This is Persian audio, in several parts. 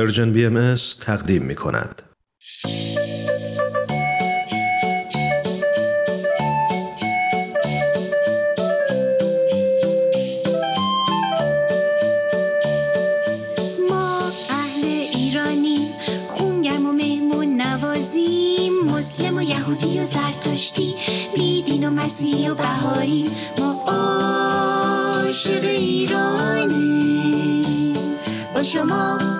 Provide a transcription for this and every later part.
پرژن بی ام تقدیم می کند. اهل ایرانی خونگرم و مسلم و زرتشتی ما ایرانی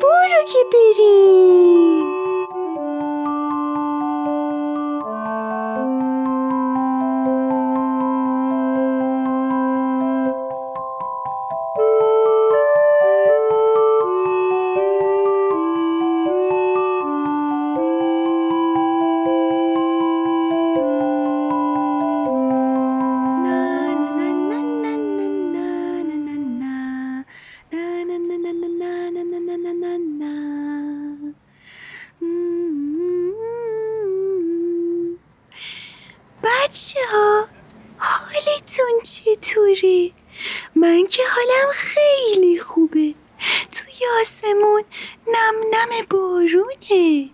برو که حالتون چطوره؟ من که حالم خیلی خوبه. توی آسمون نم نم بارونه.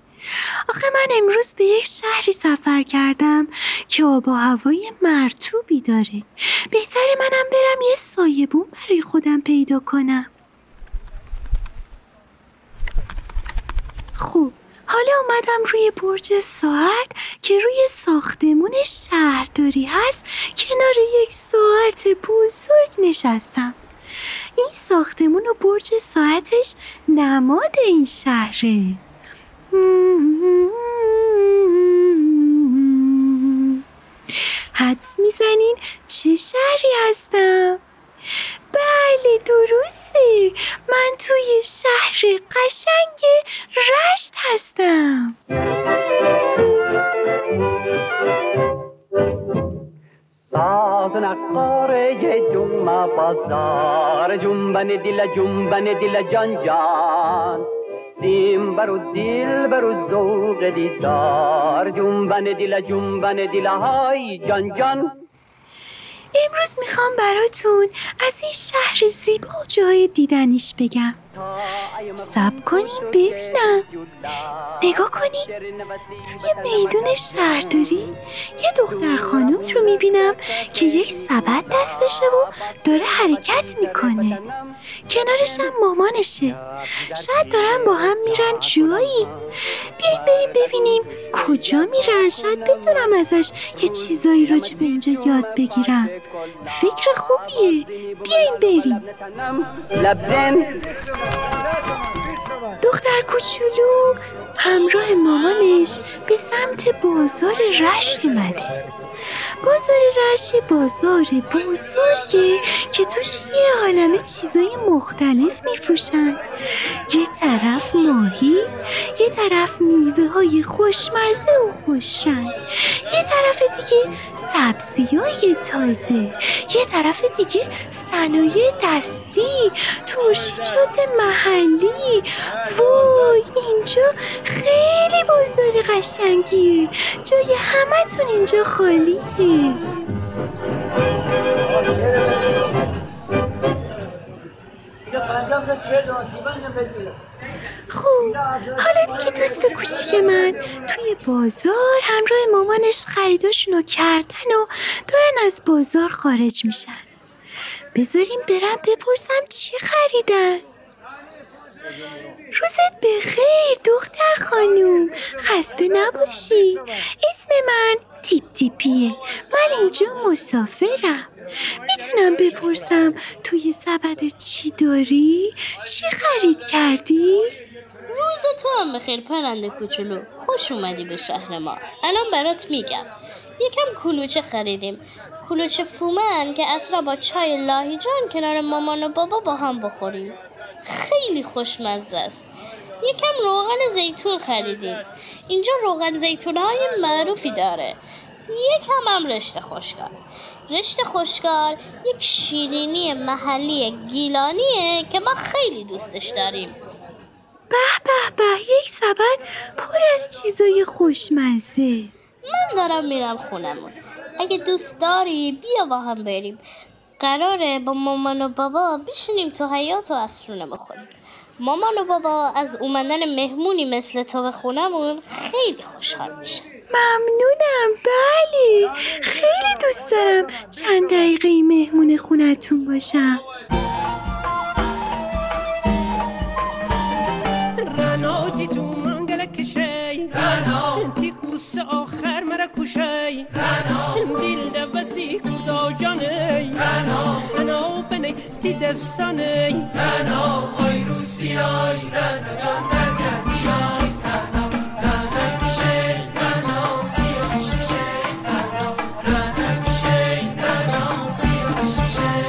آخه من امروز به یک شهری سفر کردم که آب و هوای مرتوبی داره. بهتره منم برم یه سایبون برای خودم پیدا کنم. خب حالا اومدم روی برج ساعت که روی ساختمون شهرداری هست. کنار یک ساعت بزرگ نشستم. این ساختمون و برج ساعتش نماد این شهره. حدس می‌زنین چه شهری هستم؟ بله درسته. من توی شهر قشنگ رشت هستم. ساز نقاره جمعه بازار. جنبن دل جنبن دل جان جان. دیم برو دل برو ذوق دیدار. جنبن دل جنبن دل های جان جان. امروز می‌خوام براتون از این شهر زیبا و جای دیدنیش بگم. سب کنین ببینم. نگاه کنین. توی میدون شهرداری یه دختر خانومی رو می‌بینم که یک سبد دستشه و داره حرکت می‌کنه. کنارش هم مامانشه. شاید دارن با هم میرن جایی بیاین بریم ببینیم کجا میرن. شاید بتونم ازش یه چیزایی راجع به اینجا یاد بگیرم. فکر خوبیه. بیاین بریم. دختر کوچولو همراه مامانش به سمت بازار رشت اومده. بازار رشت بازار بزرگه که توش یه عالمه چیزای مختلف میفروشن. یه طرف ماهی یه طرف میوه های خوشمزه و خوشرنگ. یه طرف دیگه سبزی های تازه. یه طرف دیگه صنایع دستی ترشیجات محلی. وای اینجا خیلی بازار قشنگیه. جای همتون اینجا خالیه. خب حالا دیگه دوست کوچیک من توی بازار همراه مامانش خریداشونو کردن و دارن از بازار خارج میشن. بذاریم برم بپرسم چی خریدن؟ روزت بخیر دختر خانوم خسته نباشی. اسم من تیپ تیپیه. من اینجا مسافرم. می‌تونم بپرسم توی سبد چی داری؟ چی خرید کردی؟ روز تو هم بخیر پرنده کوچولو. خوش اومدی به شهر ما. الان برات میگم. یکم کلوچه خریدیم. کلوچه فومن که اصلا با چای لاهیجان کنار مامان و بابا با هم بخوریم. خیلی خوشمزه است. یکم روغن زیتون خریدیم. اینجا روغن زیتون های معروفی داره. یکم هم رشته خوشگار رشته خوشگار یک شیرینی محلی گیلانیه که ما خیلی دوستش داریم. به به به یک سبد پر از چیزای خوشمزه. من دارم میرم خونمون. اگه دوست داری بیا با هم بریم. قراره با مامان و بابا بشینیم تو حیات و اسرونه بخوریم. مامان و بابا از اومدن مهمونی مثل تو به خونمون خیلی خوشحال میشن ممنونم بله خیلی دوست دارم چند دقیقه مهمون خونتون باشم. رناجی تو منگل کشی. قوس آخر مرا کشی. رنا. دیل دوستی کردا رنا. دستانی رنا آی روسیای رنا جان نگر بیای رنا رنا کشی رنا سیاهش کشی رنا رنا کشی رنا سیاهش کشی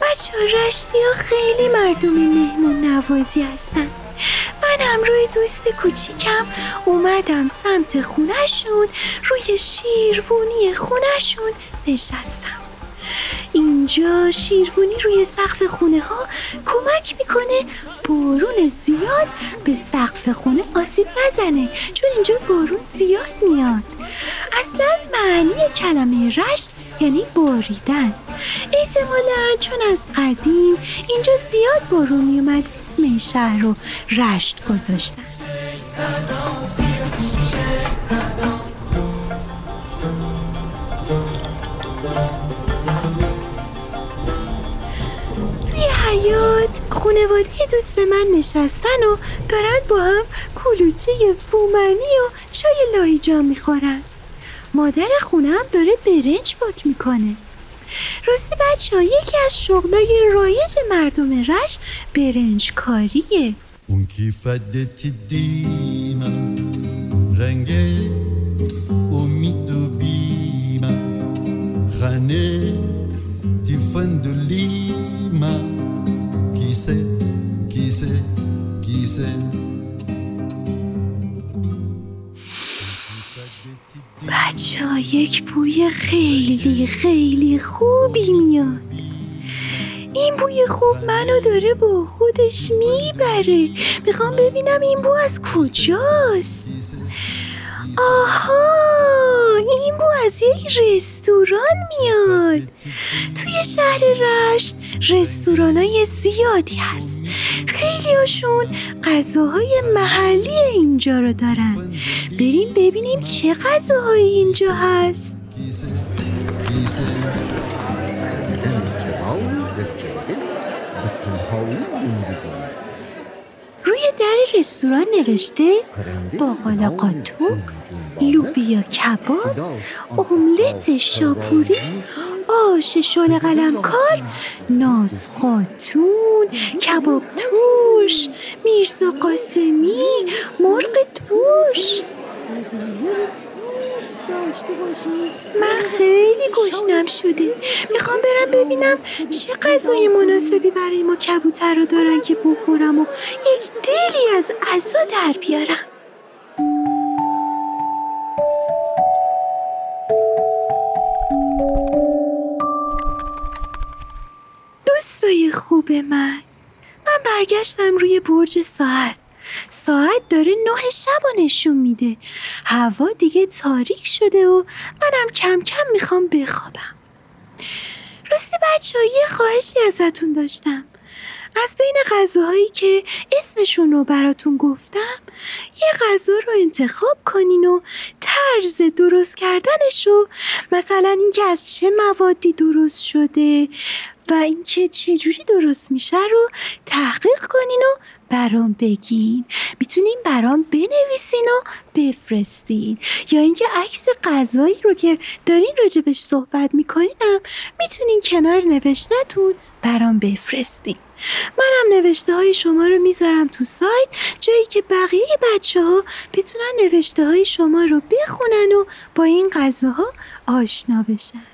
بچه ها رشتی ها خیلی مردمی مهمون نوازی هستن. من همراه دوست کوچیکم اومدم سمت خونشون روی شیروونی خونشون نشستم. اینجا شیروونی روی سقف خونه ها کمک می‌کنه بارون زیاد به سقف خونه آسیب نزنه چون اینجا بارون زیاد میاد. اصلا معنی کلمه رشت یعنی باریدن. احتمالا چون از قدیم اینجا زیاد بارون میومد اسم این شهر رو رشت گذاشتن. توی حیات خونواده دوست من نشستن و دارن با هم کلوچه فومنی و چای لاهیجان می‌خورن. مادر خونم داره برنج پاک می‌کنه. راستی بچه ها یکی از شغلای رایج مردم رش برنج کاریه اون کیفت دیما رنگ کیسه کیسه بچه ها یک بوی خیلی خیلی خوبی میاد. این بوی خوب منو داره با خودش می‌بره. می‌خوام ببینم این بو از کجاست. آها این بو از یک رستوران میاد. توی شهر رشت رستوران های زیادی هست. خیلی هاشون غذاهای محلی اینجا رو دارن. بریم ببینیم چه غذاهایی اینجا هست. روی در رستوران نوشته باقالا قاتوق لوبیا کباب املت شاپوری آش شل قلمکار ناز خاتون کباب توش میرزا قاسمی مرغ توش. من خیلی گشنم شده. می‌خوام برم ببینم چه غذای مناسبی برای ما کبوتر رو دارن که بخورم و یک دلی از عزا در بیارم. دوستای خوب من. من برگشتم روی برج ساعت. ساعت داره نه شب و نشون میده. هوا دیگه تاریک شده و منم کم کم می‌خوام بخوابم. راستی بچه یه خواهشی ازتون داشتم. از بین غذاهایی که اسمشون رو براتون گفتم یه غذا رو انتخاب کنین و طرز درست کردنش رو مثلا اینکه از چه موادی درست شده و اینکه چجوری درست میشه رو تحقیق کنین و برام بگین. می‌تونین برام بنویسین و بفرستین. یا اینکه عکس غذایی رو که دارین راجبش صحبت میکنینم می‌تونین کنار نوشتهتون برام بفرستین. منم نوشته های شما رو می‌ذارم تو سایت جایی که بقیه بچه ها بتونن نوشته های شما رو بخونن و با این غذاها آشنا بشن.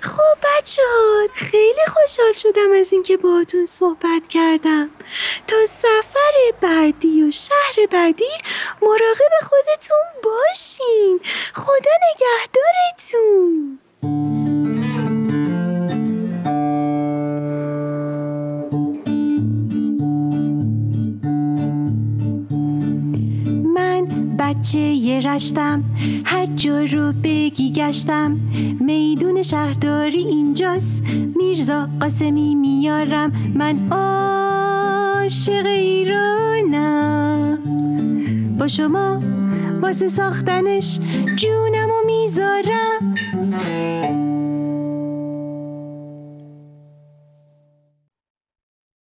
خب بچه ها خیلی خوشحال شدم از اینکه باهاتون صحبت کردم. تا سفر بعدی و شهر بعدی مراقب خودتون باشین. خدا نگهدارتون. یه رشتم هر جا رو بگی گشتم. میدون شهرداری اینجاست. میرزا قاسمی میارم. من عاشق ایرانم. با شما واسه ساختنش جونم و می‌ذارم.